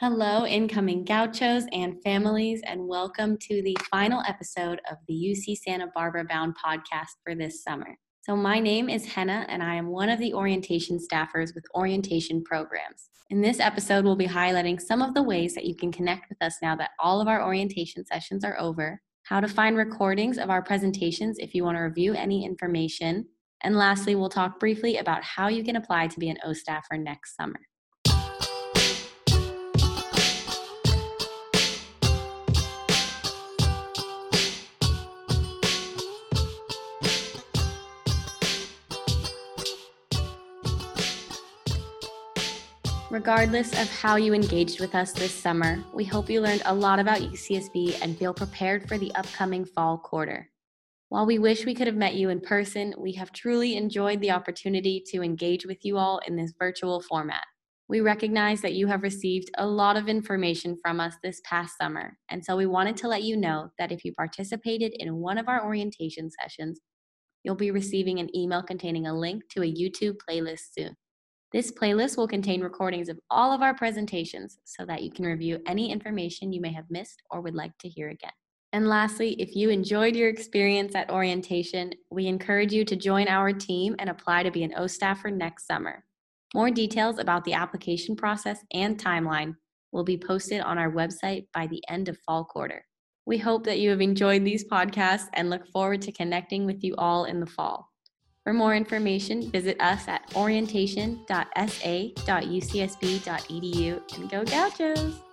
Hello, incoming gauchos and families, and welcome to the final episode of the UC Santa Barbara Bound podcast for this summer. So, my name is Henna, and I am one of the orientation staffers with orientation programs. In this episode, we'll be highlighting some of the ways that you can connect with us now that all of our orientation sessions are over, how to find recordings of our presentations if you want to review any information, and lastly, we'll talk briefly about how you can apply to be an O staffer next summer. Regardless of how you engaged with us this summer, we hope you learned a lot about UCSB and feel prepared for the upcoming fall quarter. While we wish we could have met you in person, we have truly enjoyed the opportunity to engage with you all in this virtual format. We recognize that you have received a lot of information from us this past summer, and so we wanted to let you know that if you participated in one of our orientation sessions, you'll be receiving an email containing a link to a YouTube playlist soon. This playlist will contain recordings of all of our presentations so that you can review any information you may have missed or would like to hear again. And lastly, if you enjoyed your experience at orientation, we encourage you to join our team and apply to be an O staffer next summer. More details about the application process and timeline will be posted on our website by the end of fall quarter. We hope that you have enjoyed these podcasts and look forward to connecting with you all in the fall. For more information, visit us at orientation.sa.ucsb.edu and go Gauchos!